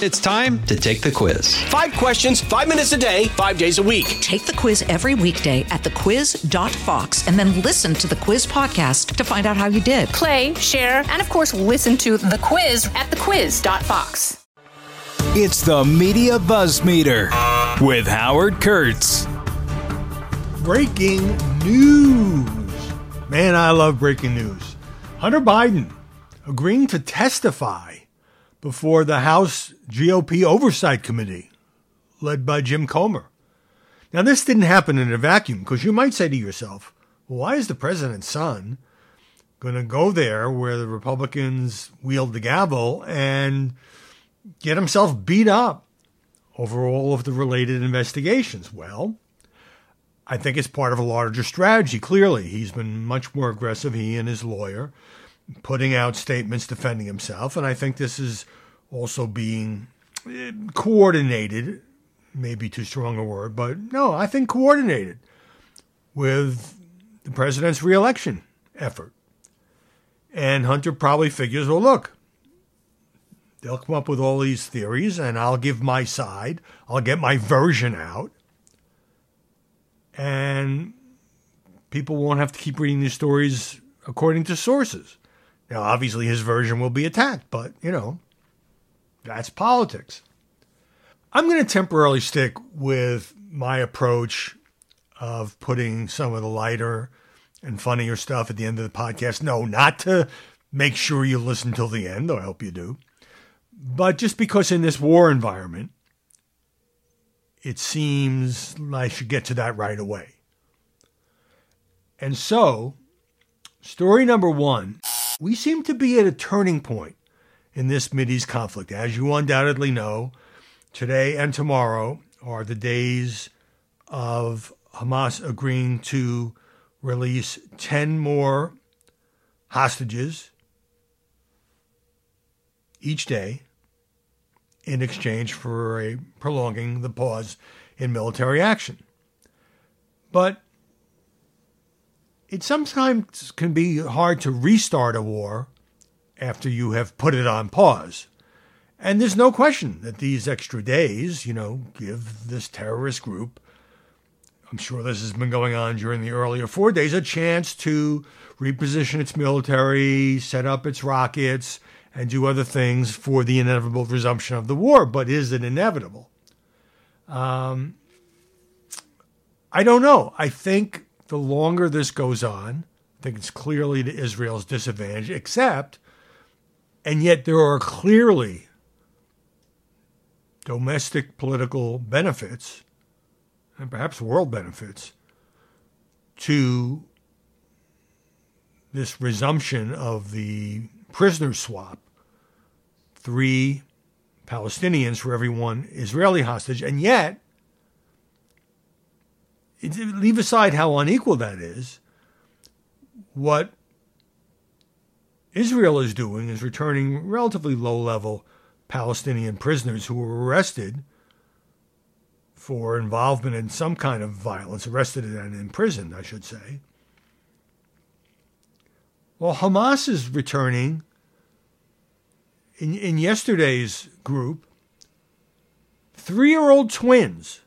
It's time to take the quiz. Five questions, five minutes a day, five days a week. Take the quiz every weekday at thequiz.fox and then listen to the quiz podcast to find out how you did. Play, share, and of course, listen to the quiz at thequiz.fox. It's the Media Buzz Meter with Howard Kurtz. Breaking news. Man, I love breaking news. Hunter Biden agreeing to testify before the House GOP Oversight Committee, led by Jim Comer. Now, this didn't happen in a vacuum because you might say to yourself, why is the president's son going to go there where the Republicans wield the gavel and get himself beat up over all of the related investigations? Well, I think it's part of a larger strategy. Clearly, he's been much more aggressive, he and his lawyer, putting out statements defending himself. And I think this is also being eh, coordinated, maybe too strong a word, but no, I think coordinated with the president's reelection effort. And Hunter probably figures, well, look, they'll come up with all these theories and I'll give my side, I'll get my version out. And people won't have to keep reading these stories according to sources. Now, obviously, his version will be attacked, but, you know, that's politics. I'm going to temporarily stick with my approach of putting some of the lighter and funnier stuff at the end of the podcast. No, not to make sure you listen till the end, though I hope you do, but just because in this war environment, it seems I should get to that right away. And so, story number one we seem to be at a turning point in this Mideast conflict. As you undoubtedly know, today and tomorrow are the days of Hamas agreeing to release 10 more hostages each day in exchange for prolonging the pause in military action. But it sometimes can be hard to restart a war after you have put it on pause. And there's no question that these extra days, you know, give this terrorist group, I'm sure this has been going on during the earlier four days, a chance to reposition its military, set up its rockets, and do other things for the inevitable resumption of the war. But is it inevitable? Um, I don't know. I think the longer this goes on, I think it's clearly to Israel's disadvantage, except and yet there are clearly domestic political benefits and perhaps world benefits to this resumption of the prisoner swap. Three Palestinians for every one Israeli hostage. And yet, leave aside how unequal that is, what Israel is doing is returning relatively low level Palestinian prisoners who were arrested for involvement in some kind of violence, arrested and imprisoned, I should say. Well, Hamas is returning. In, in yesterday's group, three year old twins.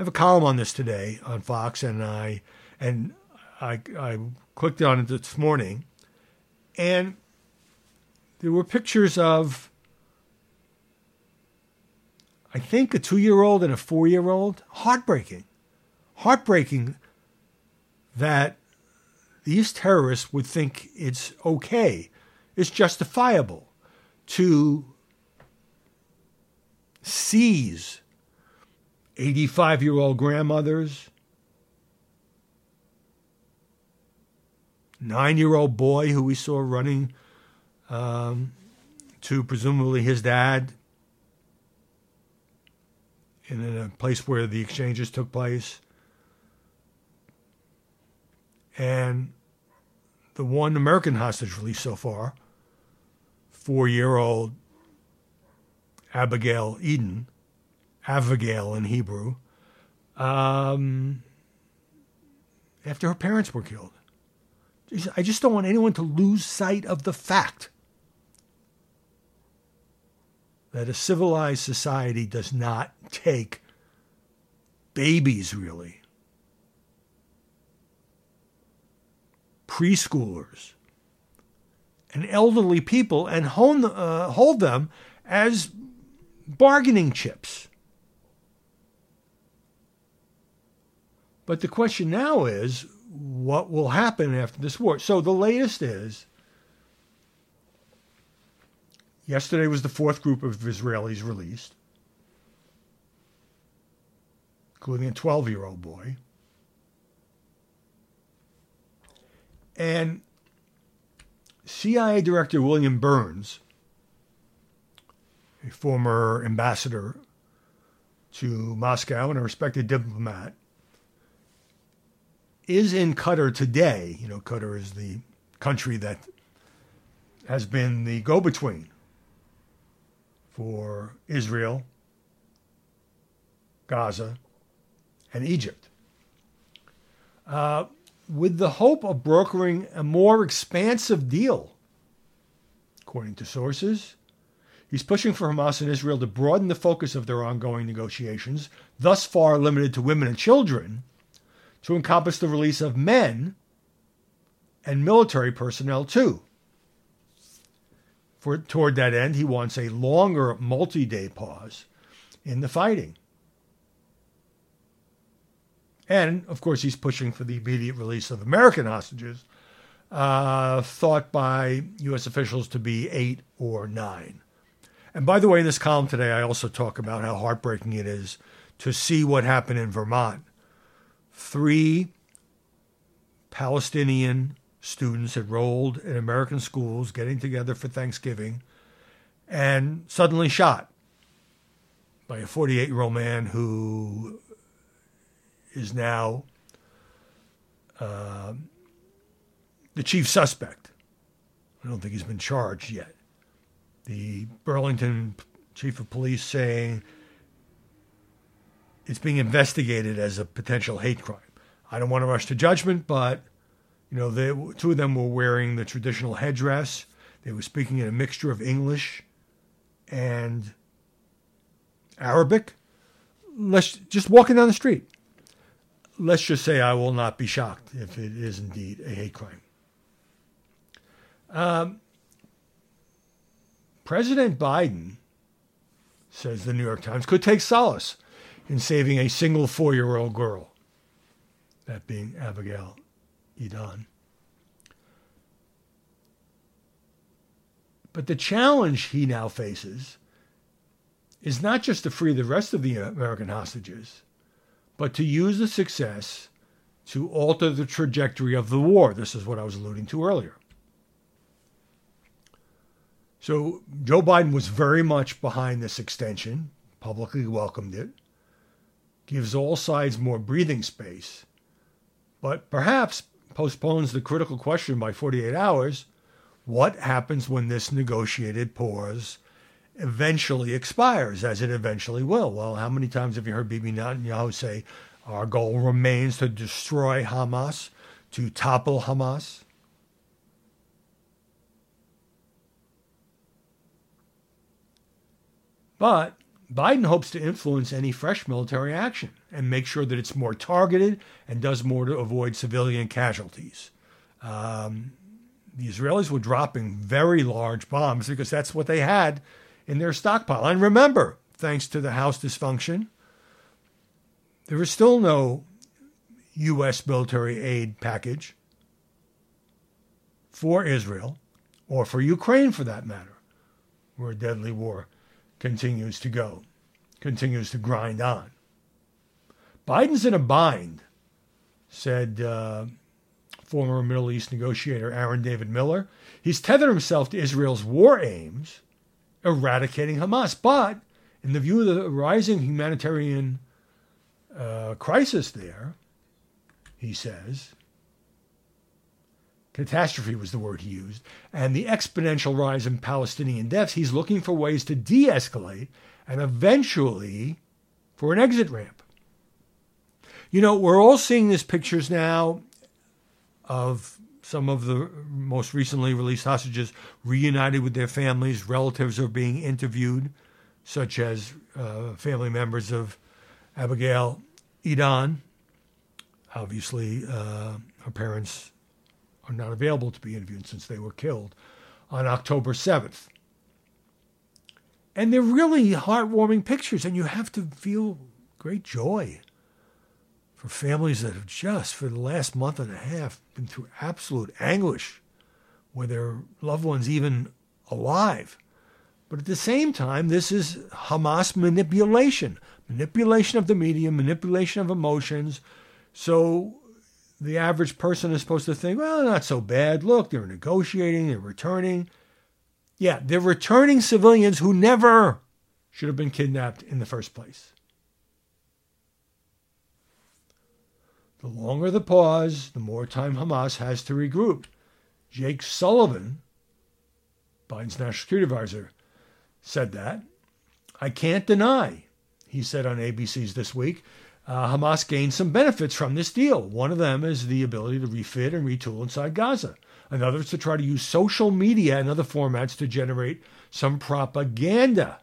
I have a column on this today on Fox, and I and I, I clicked on it this morning. And there were pictures of, I think, a two year old and a four year old. Heartbreaking. Heartbreaking that these terrorists would think it's okay, it's justifiable to seize 85 year old grandmothers, nine year old boy who we saw running um, to presumably his dad in a place where the exchanges took place. And the one American hostage released so far, four year old Abigail Edan, Abigail in Hebrew, um, after her parents were killed. I just don't want anyone to lose sight of the fact that a civilized society does not take babies, really. Preschoolers and elderly people and hold, uh, hold them as bargaining chips. But the question now is what will happen after this war? So the latest is yesterday was the fourth group of Israelis released, including a 12 year old boy. And CIA Director William Burns, a former ambassador to Moscow and a respected diplomat, is in Qatar today. You know, Qatar is the country that has been the go between for Israel, Gaza, and Egypt. Uh, with the hope of brokering a more expansive deal. According to sources, he's pushing for Hamas and Israel to broaden the focus of their ongoing negotiations, thus far limited to women and children, to encompass the release of men and military personnel too. For, toward that end, he wants a longer multi day pause in the fighting. And of course, he's pushing for the immediate release of American hostages, uh, thought by U.S. officials to be eight or nine. And by the way, in this column today, I also talk about how heartbreaking it is to see what happened in Vermont. Three Palestinian students enrolled in American schools getting together for Thanksgiving and suddenly shot by a 48 year old man who is now uh, the chief suspect. I don't think he's been charged yet. The Burlington chief of police saying it's being investigated as a potential hate crime. I don't want to rush to judgment, but you know, they, two of them were wearing the traditional headdress. They were speaking in a mixture of English and Arabic. Let's just walking down the street let's just say I will not be shocked if it is indeed a hate crime. Um, President Biden, says the New York Times, could take solace in saving a single four year old girl, that being Abigail Edan. But the challenge he now faces is not just to free the rest of the American hostages but to use the success to alter the trajectory of the war. This is what I was alluding to earlier. So Joe Biden was very much behind this extension, publicly welcomed it, gives all sides more breathing space, but perhaps postpones the critical question by 48 hours what happens when this negotiated pause eventually expires, as it eventually will. Well, how many times have you heard Bibi Netanyahu say, our goal remains to destroy Hamas, to topple Hamas? But Biden hopes to influence any fresh military action and make sure that it's more targeted and does more to avoid civilian casualties. Um, the Israelis were dropping very large bombs because that's what they had in their stockpile. And remember, thanks to the House dysfunction, there is still no U.S. military aid package for Israel or for Ukraine for that matter, where a deadly war continues to go, continues to grind on. Biden's in a bind, said uh, former Middle East negotiator Aaron David Miller. He's tethered himself to Israel's war aims eradicating Hamas. But in the view of the rising humanitarian uh, crisis there, he says, catastrophe was the word he used, and the exponential rise in Palestinian deaths, he's looking for ways to de escalate and eventually for an exit ramp. You know, we're all seeing these pictures now of some of the most recently released hostages reunited with their families. Relatives are being interviewed such as uh, family members of Abigail Edan. Obviously, uh, her parents are not available to be interviewed since they were killed on October 7th. And they're really heartwarming pictures, and you have to feel great joy for families that have just, for the last month and a half, been through absolute anguish with their loved ones even alive. But at the same time, this is Hamas manipulation manipulation of the media, manipulation of emotions. So the average person is supposed to think, well, not so bad. Look, they're negotiating, they're returning. Yeah, they're returning civilians who never should have been kidnapped in the first place. The longer the pause, the more time Hamas has to regroup. Jake Sullivan, Biden's national security advisor, said that. I can't deny, he said on ABC's This Week, uh, Hamas gained some benefits from this deal. One of them is the ability to refit and retool inside Gaza. Another is to try to use social media and other formats to generate some propaganda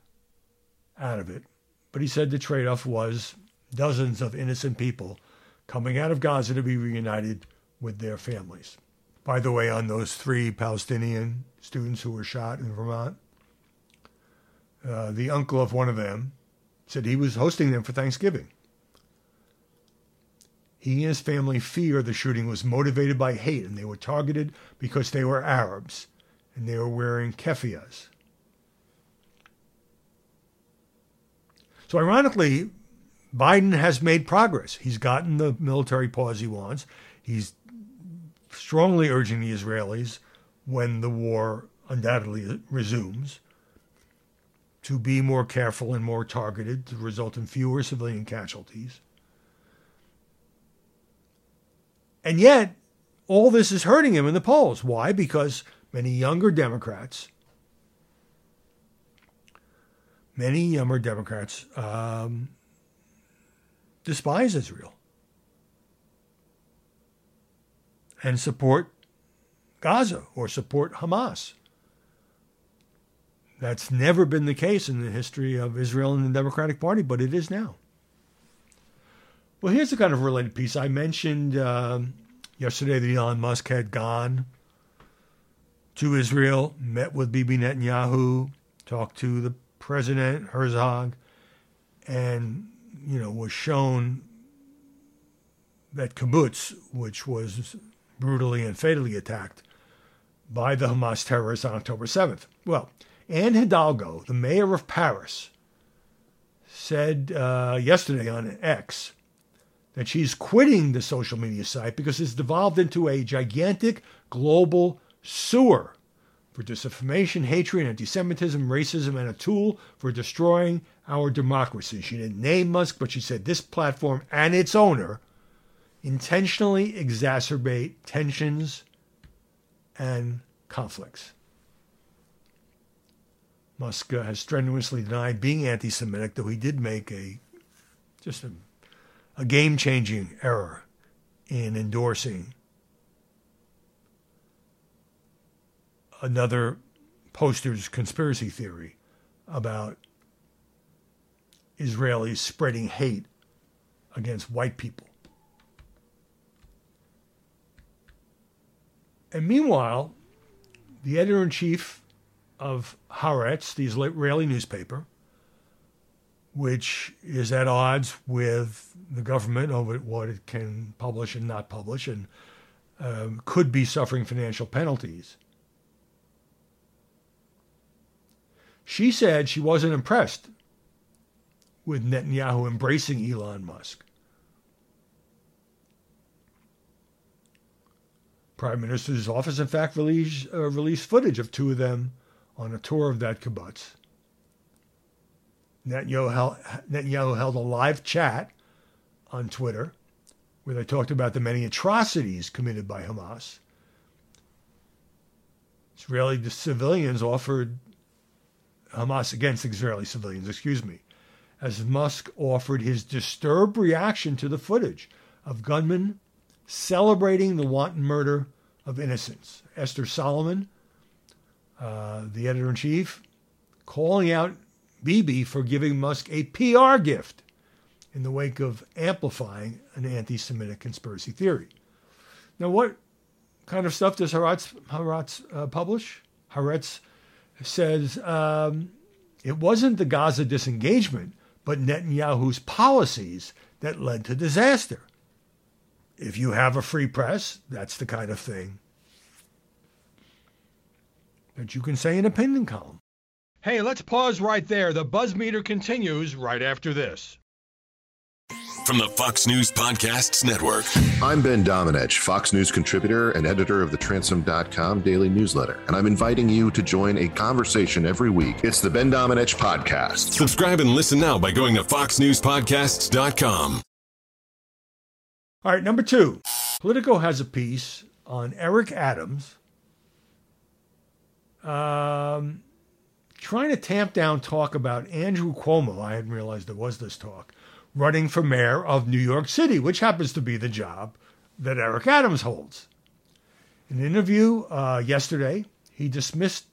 out of it. But he said the trade off was dozens of innocent people coming out of Gaza to be reunited with their families. By the way, on those three Palestinian students who were shot in Vermont, uh, the uncle of one of them said he was hosting them for Thanksgiving. He and his family fear the shooting was motivated by hate and they were targeted because they were Arabs and they were wearing keffiyehs. So, ironically, Biden has made progress. He's gotten the military pause he wants. He's strongly urging the Israelis, when the war undoubtedly resumes, to be more careful and more targeted to result in fewer civilian casualties. And yet, all this is hurting him in the polls. Why? Because many younger Democrats, many younger Democrats um, despise Israel and support Gaza or support Hamas. That's never been the case in the history of Israel and the Democratic Party, but it is now. Well, here's a kind of related piece. I mentioned uh, yesterday that Elon Musk had gone to Israel, met with Bibi Netanyahu, talked to the president, Herzog, and you know, was shown that kibbutz, which was brutally and fatally attacked by the Hamas terrorists on October 7th. Well, Anne Hidalgo, the mayor of Paris, said uh, yesterday on X that she's quitting the social media site because it's devolved into a gigantic global sewer for disinformation, hatred, anti Semitism, racism, and a tool for destroying our democracy. She didn't name Musk, but she said this platform and its owner intentionally exacerbate tensions and conflicts. Musk has strenuously denied being anti Semitic, though he did make a just a, a game changing error in endorsing another poster's conspiracy theory about Israelis spreading hate against white people. And meanwhile, the editor in chief of Haaretz, the Israeli newspaper, which is at odds with the government over what it can publish and not publish, and um, could be suffering financial penalties. She said she wasn't impressed with Netanyahu embracing Elon Musk. Prime Minister's office, in fact, released, uh, released footage of two of them on a tour of that kibbutz. Netanyahu held, Netanyahu held a live chat on Twitter where they talked about the many atrocities committed by Hamas. Israeli civilians offered Hamas against Israeli civilians, excuse me, as Musk offered his disturbed reaction to the footage of gunmen celebrating the wanton murder of innocents. Esther Solomon, uh, the editor in chief, calling out Bibi for giving Musk a PR gift in the wake of amplifying an anti Semitic conspiracy theory. Now, what kind of stuff does Haaretz, Haaretz uh, publish? Haaretz says um, it wasn't the Gaza disengagement, but Netanyahu's policies that led to disaster. If you have a free press, that's the kind of thing that you can say in a opinion column. Hey, let's pause right there. The buzz meter continues right after this. From the Fox News Podcasts Network. I'm Ben Domenech, Fox News contributor and editor of the Transom.com daily newsletter, and I'm inviting you to join a conversation every week. It's the Ben Domenech Podcast. Subscribe and listen now by going to FoxNewsPodcasts.com. All right, number two Politico has a piece on Eric Adams um, trying to tamp down talk about Andrew Cuomo. I hadn't realized there was this talk running for mayor of New York City, which happens to be the job that Eric Adams holds. In an interview uh, yesterday, he dismissed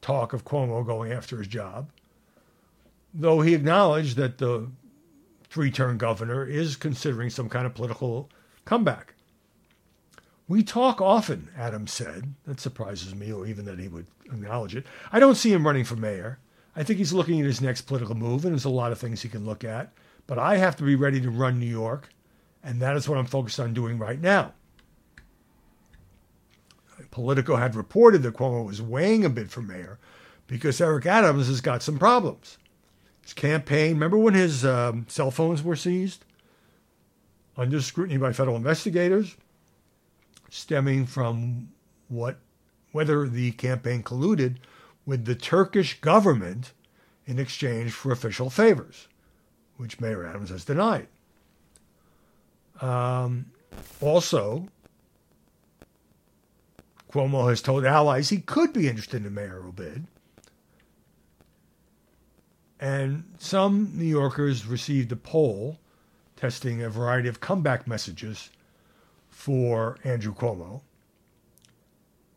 talk of Cuomo going after his job, though he acknowledged that the three term governor is considering some kind of political comeback. We talk often, Adams said. That surprises me, or even that he would acknowledge it. I don't see him running for mayor. I think he's looking at his next political move, and there's a lot of things he can look at. But I have to be ready to run New York, and that is what I'm focused on doing right now. Politico had reported that Cuomo was weighing a bid for mayor because Eric Adams has got some problems. His campaign, remember when his um, cell phones were seized? Under scrutiny by federal investigators, stemming from what whether the campaign colluded with the Turkish government in exchange for official favors which Mayor Adams has denied. Um, also, Cuomo has told allies he could be interested in a mayoral bid. And some New Yorkers received a poll testing a variety of comeback messages for Andrew Cuomo.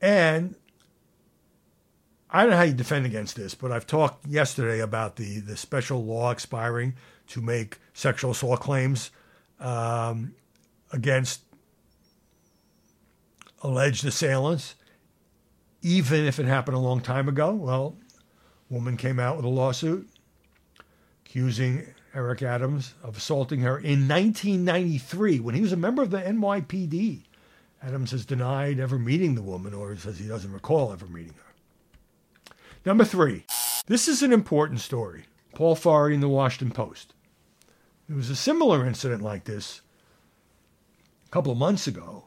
And I don't know how you defend against this, but I've talked yesterday about the, the special law expiring to make sexual assault claims um, against alleged assailants, even if it happened a long time ago. Well, woman came out with a lawsuit accusing Eric Adams of assaulting her in 1993 when he was a member of the NYPD. Adams has denied ever meeting the woman or says he doesn't recall ever meeting her. Number three, this is an important story. Paul Farhi in the Washington Post. There was a similar incident like this a couple of months ago.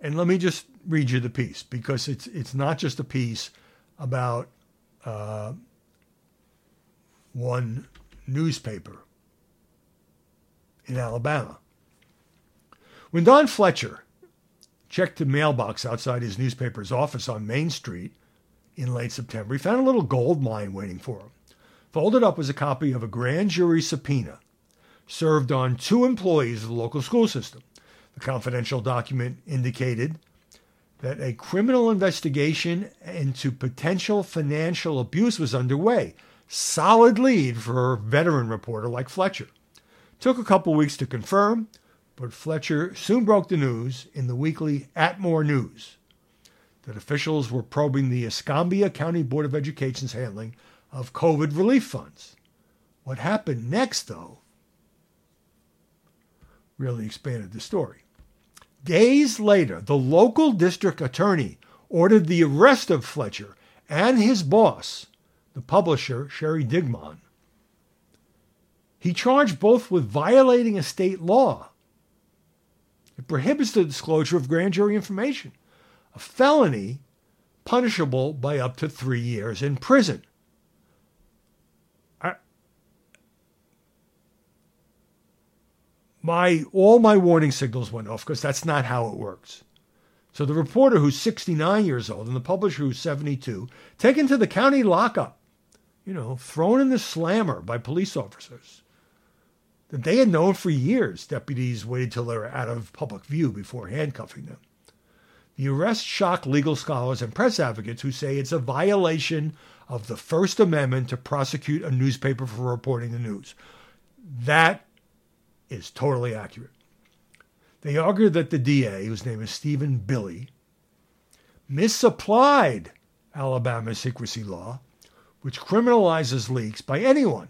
And let me just read you the piece because it's it's not just a piece about uh, one newspaper in Alabama. When Don Fletcher checked the mailbox outside his newspaper's office on Main Street in late September, he found a little gold mine waiting for him. Folded up was a copy of a grand jury subpoena served on two employees of the local school system. The confidential document indicated that a criminal investigation into potential financial abuse was underway. Solid lead for a veteran reporter like Fletcher. Took a couple weeks to confirm, but Fletcher soon broke the news in the weekly Atmore News that officials were probing the Escambia County Board of Education's handling of COVID relief funds. What happened next, though, really expanded the story. Days later, the local district attorney ordered the arrest of Fletcher and his boss, the publisher Sherry Digmon. He charged both with violating a state law. It prohibits the disclosure of grand jury information, a felony punishable by up to three years in prison. my all my warning signals went off because that's not how it works. So the reporter who's 69 years old and the publisher who's 72 taken to the county lockup, you know, thrown in the slammer by police officers that they had known for years. Deputies waited till they were out of public view before handcuffing them. The arrest shocked legal scholars and press advocates who say it's a violation of the First Amendment to prosecute a newspaper for reporting the news. That is totally accurate. They argued that the DA, whose name is Stephen Billy, misapplied Alabama secrecy law, which criminalizes leaks by anyone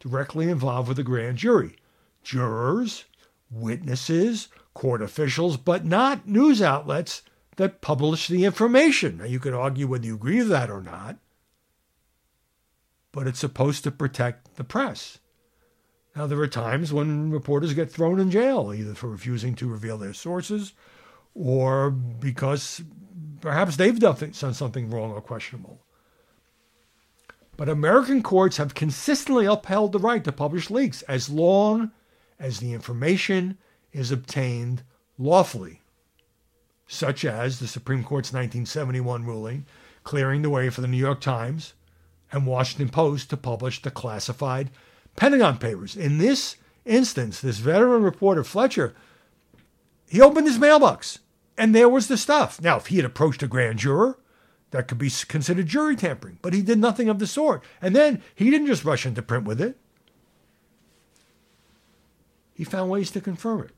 directly involved with the grand jury jurors, witnesses, court officials, but not news outlets that publish the information. Now, you could argue whether you agree with that or not, but it's supposed to protect the press. Now, there are times when reporters get thrown in jail, either for refusing to reveal their sources or because perhaps they've done something wrong or questionable. But American courts have consistently upheld the right to publish leaks as long as the information is obtained lawfully, such as the Supreme Court's 1971 ruling clearing the way for the New York Times and Washington Post to publish the classified Pentagon Papers. In this instance, this veteran reporter, Fletcher, he opened his mailbox and there was the stuff. Now, if he had approached a grand juror, that could be considered jury tampering, but he did nothing of the sort. And then he didn't just rush into print with it, he found ways to confirm it.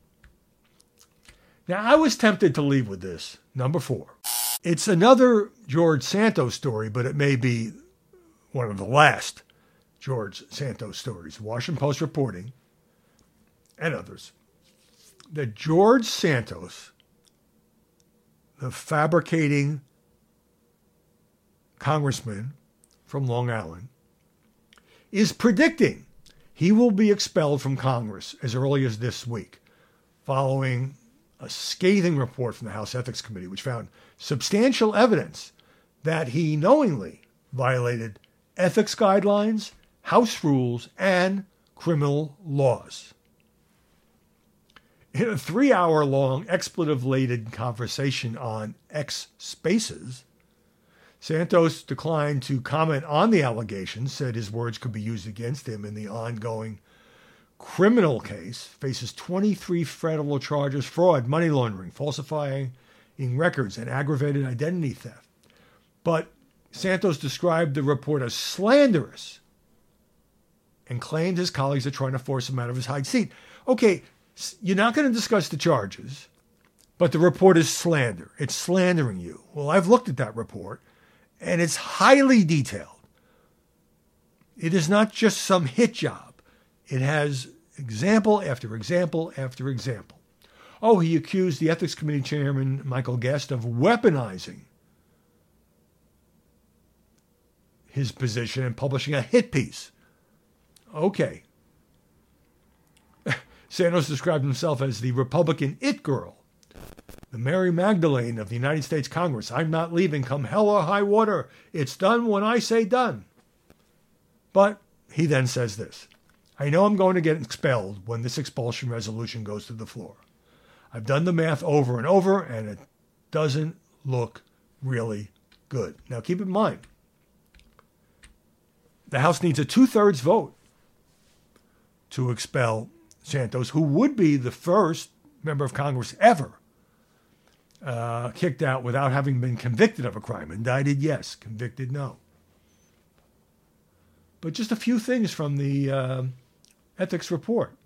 Now, I was tempted to leave with this, number four. It's another George Santos story, but it may be one of the last George Santos stories. Washington Post reporting, and others, that George Santos, the fabricating congressman from Long Island, is predicting he will be expelled from Congress as early as this week, following a scathing report from the House Ethics Committee, which found substantial evidence that he knowingly violated ethics guidelines house rules, and criminal laws. In a three hour long expletive laden conversation on X Spaces, Santos declined to comment on the allegations, said his words could be used against him in the ongoing criminal case, faces 23 federal charges fraud, money laundering, falsifying records, and aggravated identity theft. But Santos described the report as slanderous and claimed his colleagues are trying to force him out of his high seat. Okay, you're not going to discuss the charges, but the report is slander. It's slandering you. Well, I've looked at that report, and it's highly detailed. It is not just some hit job, it has example after example after example. Oh, he accused the Ethics Committee Chairman Michael Guest of weaponizing his position and publishing a hit piece Okay. Santos described himself as the Republican it girl, the Mary Magdalene of the United States Congress. I'm not leaving come hell or high water. It's done when I say done. But he then says this I know I'm going to get expelled when this expulsion resolution goes to the floor. I've done the math over and over, and it doesn't look really good. Now, keep in mind, the House needs a two thirds vote to expel Santos, who would be the first member of Congress ever uh, kicked out without having been convicted of a crime. Indicted, yes. Convicted, no. But just a few things from the uh, ethics report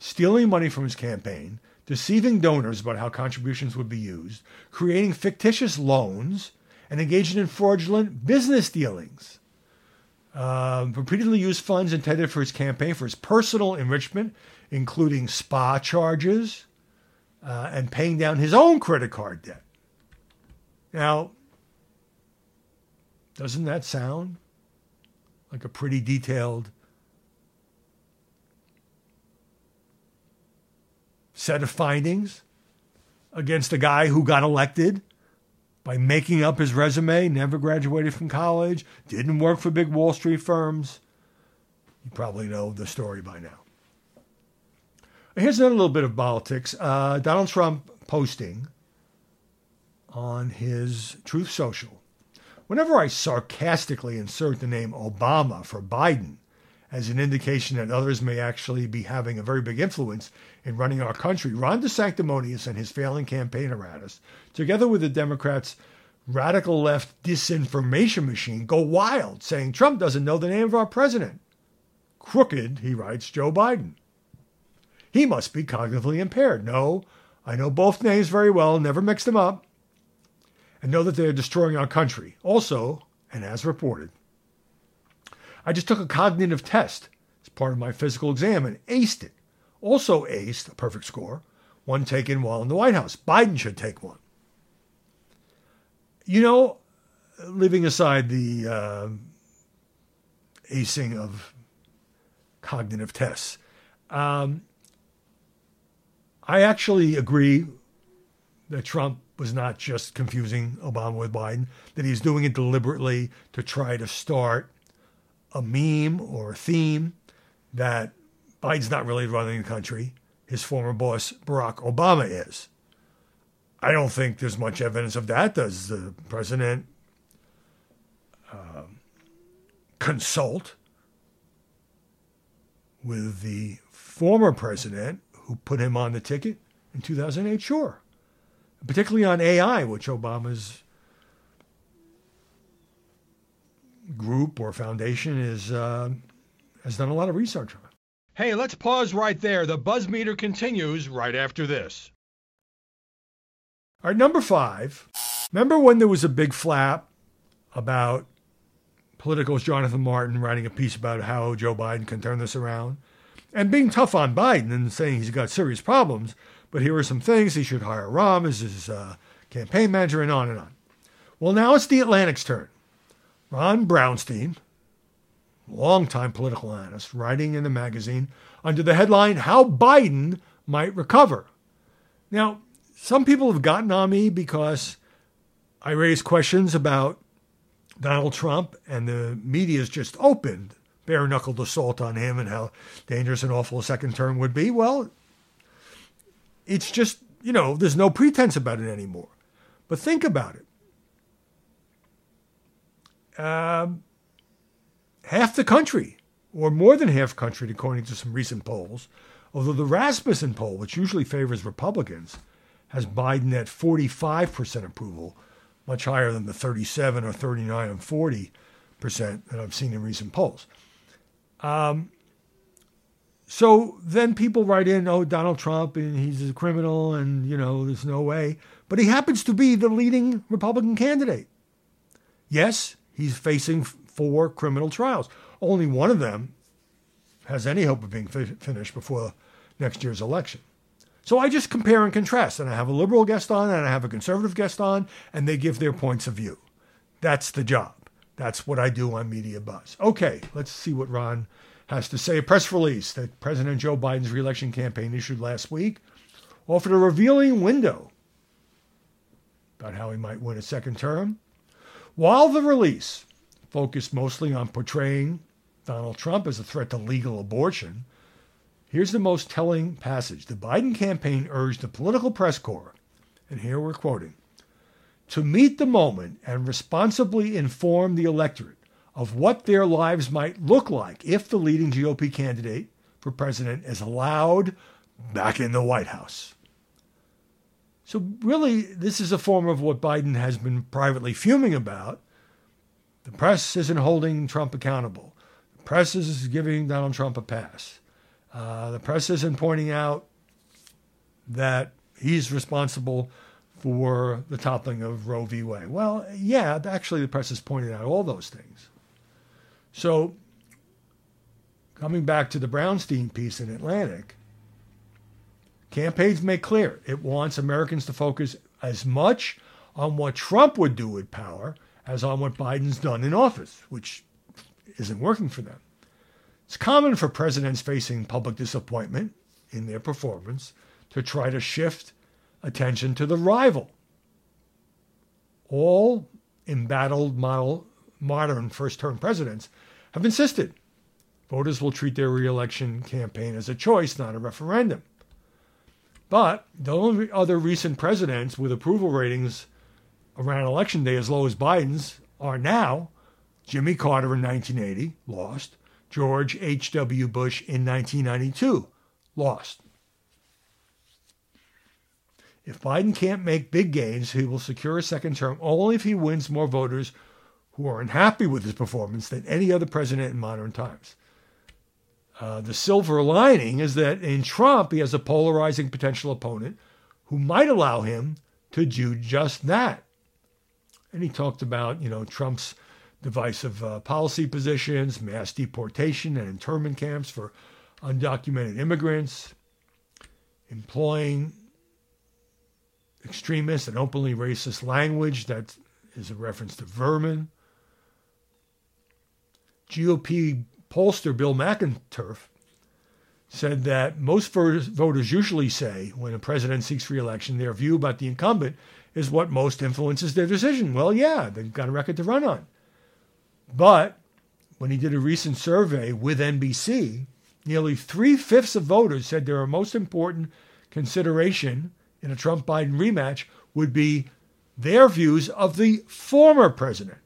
stealing money from his campaign, deceiving donors about how contributions would be used, creating fictitious loans, and engaging in fraudulent business dealings uh, repeatedly used funds intended for his campaign for his personal enrichment, including spa charges uh, and paying down his own credit card debt. Now, doesn't that sound like a pretty detailed set of findings against a guy who got elected by making up his resume, never graduated from college, didn't work for big Wall Street firms. You probably know the story by now. Here's another little bit of politics. Uh, Donald Trump posting on his Truth Social. Whenever I sarcastically insert the name Obama for Biden as an indication that others may actually be having a very big influence in running our country, Ron DeSanctimonious and his failing campaign apparatus, together with the Democrats' radical left disinformation machine go wild, saying Trump doesn't know the name of our president. Crooked, he writes, Joe Biden. He must be cognitively impaired. No, I know both names very well, never mix them up, and know that they are destroying our country. Also, and as reported, I just took a cognitive test as part of my physical exam and aced it. Also aced, a perfect score, one taken while in the White House. Biden should take one. You know, leaving aside the uh, acing of cognitive tests, um, I actually agree that Trump was not just confusing Obama with Biden, that he's doing it deliberately to try to start a meme or a theme that Biden's not really running the country. His former boss, Barack Obama, is. I don't think there's much evidence of that. Does the president uh, consult with the former president who put him on the ticket in 2008? Sure. Particularly on AI, which Obama's group or foundation is uh, has done a lot of research on. Hey, let's pause right there. The buzz meter continues right after this. All right, number five. Remember when there was a big flap about Politico's Jonathan Martin writing a piece about how Joe Biden can turn this around? And being tough on Biden and saying he's got serious problems, but here are some things. He should hire Rahm as his uh, campaign manager and on and on. Well, now it's the Atlantic's turn. Ron Brownstein, longtime political analyst, writing in the magazine under the headline, How Biden Might Recover. Now, some people have gotten on me because I raised questions about Donald Trump and the media's just opened bare knuckled assault on him and how dangerous and awful a second term would be. Well, it's just, you know, there's no pretense about it anymore. But think about it. Um, half the country, or more than half country, according to some recent polls, although the Rasmussen poll, which usually favors Republicans, has Biden at 45% approval, much higher than the 37 or 39 and 40 percent that I've seen in recent polls. Um, so then people write in, oh, Donald Trump, and he's a criminal, and, you know, there's no way. But he happens to be the leading Republican candidate. Yes, he's facing four criminal trials. Only one of them has any hope of being fi- finished before next year's election. So I just compare and contrast, and I have a liberal guest on, and I have a conservative guest on, and they give their points of view. That's the job. That's what I do on Media Buzz. Okay, let's see what Ron has to say. A press release that President Joe Biden's reelection campaign issued last week offered a revealing window about how he might win a second term. While the release focused mostly on portraying Donald Trump as a threat to legal abortion, here's the most telling passage. The Biden campaign urged the political press corps, and here we're quoting, to meet the moment and responsibly inform the electorate of what their lives might look like if the leading GOP candidate for president is allowed back in the White House. So, really, this is a form of what Biden has been privately fuming about. The press isn't holding Trump accountable. The press is giving Donald Trump a pass. Uh, the press isn't pointing out that he's responsible for the toppling of Roe v. Wade. Well, yeah, actually, the press has pointed out all those things. So, coming back to the Brownstein piece in Atlantic, campaigns make clear it wants Americans to focus as much on what Trump would do with power as on what Biden's done in office, which isn't working for them. It's common for presidents facing public disappointment in their performance to try to shift attention to the rival. All embattled modern first term presidents have insisted voters will treat their reelection campaign as a choice, not a referendum. But the only other recent presidents with approval ratings around election day as low as Biden's are now Jimmy Carter in 1980, lost, George H.W. Bush in 1992, lost. If Biden can't make big gains, he will secure a second term only if he wins more voters who are unhappy with his performance than any other president in modern times. Uh, the silver lining is that in Trump, he has a polarizing potential opponent who might allow him to do just that. And he talked about, you know, Trump's divisive uh, policy positions, mass deportation and internment camps for undocumented immigrants, employing extremist and openly racist language that is a reference to vermin. GOP pollster Bill McInturff said that most voters usually say when a president seeks reelection, their view about the incumbent is what most influences their decision. Well, yeah, they've got a record to run on. But when he did a recent survey with NBC, nearly three fifths of voters said their most important consideration in a Trump Biden rematch would be their views of the former president.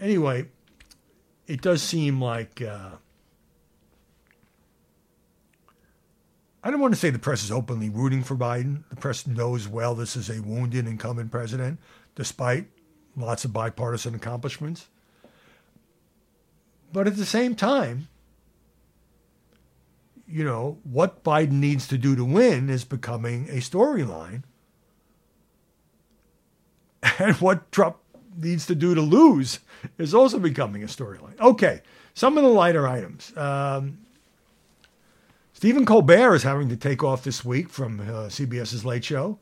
Anyway, it does seem like uh, I don't want to say the press is openly rooting for Biden. The press knows well this is a wounded incumbent president, despite lots of bipartisan accomplishments. But at the same time, you know, what Biden needs to do to win is becoming a storyline. And what Trump needs to do to lose is also becoming a storyline. Okay, some of the lighter items. Um, Stephen Colbert is having to take off this week from uh, CBS's Late Show.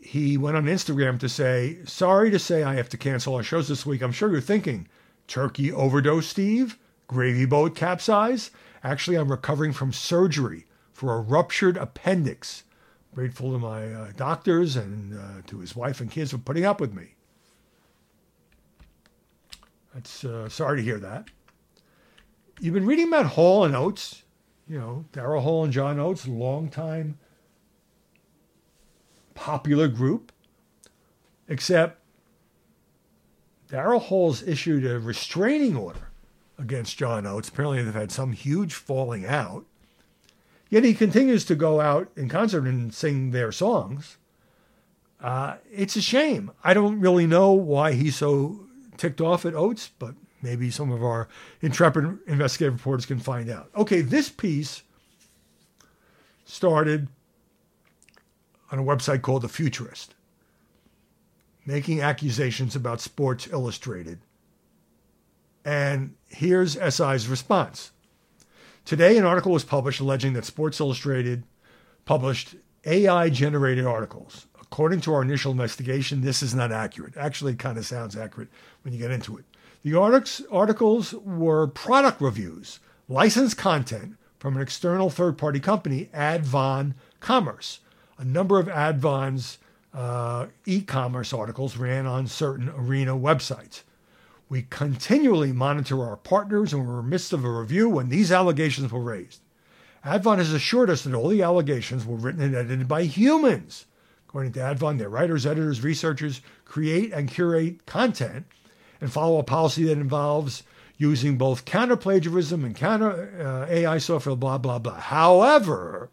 He went on Instagram to say, Sorry to say I have to cancel our shows this week. I'm sure you're thinking, turkey overdose, Steve? Gravy boat capsize? Actually, I'm recovering from surgery for a ruptured appendix. Grateful to my uh, doctors and uh, to his wife and kids for putting up with me. That's uh, sorry to hear that. You've been reading about Hall and Oates, you know, Daryl Hall and John Oates, longtime popular group, except Daryl Hall's issued a restraining order against John Oates. Apparently, they've had some huge falling out. Yet he continues to go out in concert and sing their songs. Uh, it's a shame. I don't really know why he's so ticked off at Oates, but maybe some of our intrepid investigative reporters can find out. Okay, this piece started on a website called The Futurist, making accusations about Sports Illustrated. And here's SI's response. Today, an article was published alleging that Sports Illustrated published AI generated articles. According to our initial investigation, this is not accurate. Actually, it kind of sounds accurate when you get into it. The articles were product reviews, licensed content from an external third party company, Advon Commerce. A number of Advon's uh, e commerce articles ran on certain arena websites. We continually monitor our partners and we're in the midst of a review when these allegations were raised. Advon has assured us that all the allegations were written and edited by humans. According to Advon, their writers, editors, researchers create and curate content and follow a policy that involves using both counter plagiarism and counter uh, AI software, blah, blah, blah. However,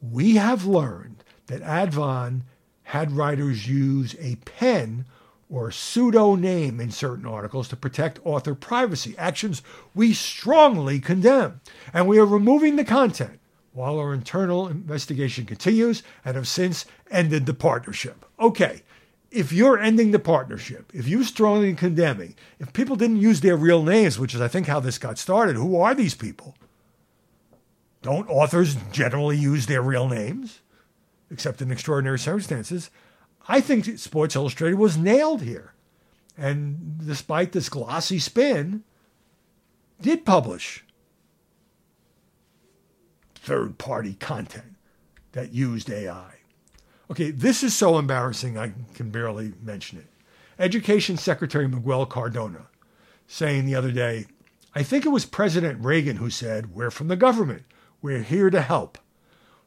we have learned that Advon had writers use a pen or pseudo name in certain articles to protect author privacy, actions we strongly condemn. And we are removing the content while our internal investigation continues and have since ended the partnership. Okay, if you're ending the partnership, if you're strongly condemning, if people didn't use their real names, which is I think how this got started, who are these people? Don't authors generally use their real names, except in extraordinary circumstances? I think Sports Illustrated was nailed here. And despite this glossy spin, did publish third party content that used AI. Okay, this is so embarrassing I can barely mention it. Education Secretary Miguel Cardona saying the other day, I think it was President Reagan who said, We're from the government. We're here to help.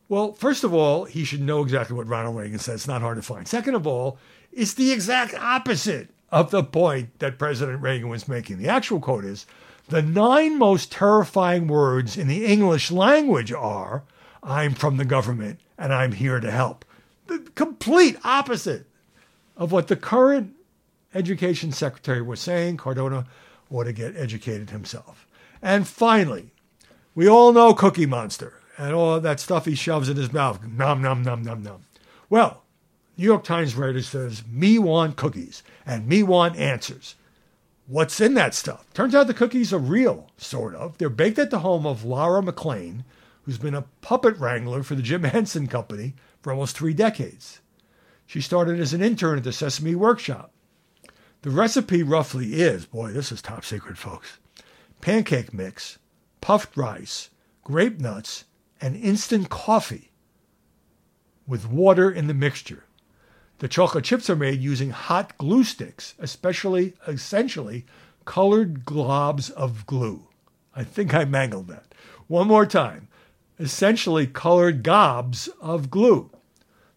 Well, first of all, he should know exactly what Ronald Reagan said. It's not hard to find. Second of all, it's the exact opposite of the point that President Reagan was making. The actual quote is The nine most terrifying words in the English language are I'm from the government and I'm here to help. The complete opposite of what the current education secretary was saying. Cardona ought to get educated himself. And finally, we all know Cookie Monster and all that stuff he shoves in his mouth. Nom, nom, nom, nom, nom. Well, New York Times writer says, me want cookies and me want answers. What's in that stuff? Turns out the cookies are real, sort of. They're baked at the home of Laura McLean, who's been a puppet wrangler for the Jim Henson Company for almost three decades. She started as an intern at the Sesame Workshop. The recipe roughly is boy, this is top secret, folks pancake mix, puffed rice, grape nuts, and instant coffee with water in the mixture. The chocolate chips are made using hot glue sticks, especially essentially colored globs of glue. I think I mangled that. One more time. Essentially colored gobs of glue.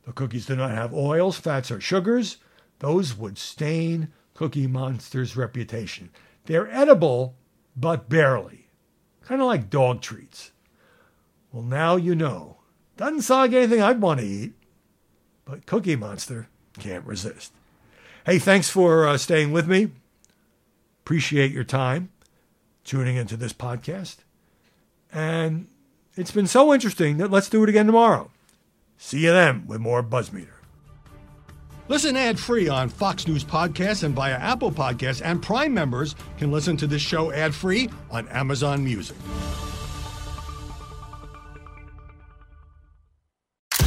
The cookies do not have oils, fats, or sugars. Those would stain Cookie Monster's reputation. They're edible, but barely. Kind of like dog treats. Well, now you know. Doesn't sound like anything I'd want to eat, but Cookie Monster can't resist. Hey, thanks for uh, staying with me. Appreciate your time tuning into this podcast. And it's been so interesting that let's do it again tomorrow. See you then with more Buzzmeter. Listen ad free on Fox News Podcasts and via Apple Podcasts, and Prime members can listen to this show ad free on Amazon Music.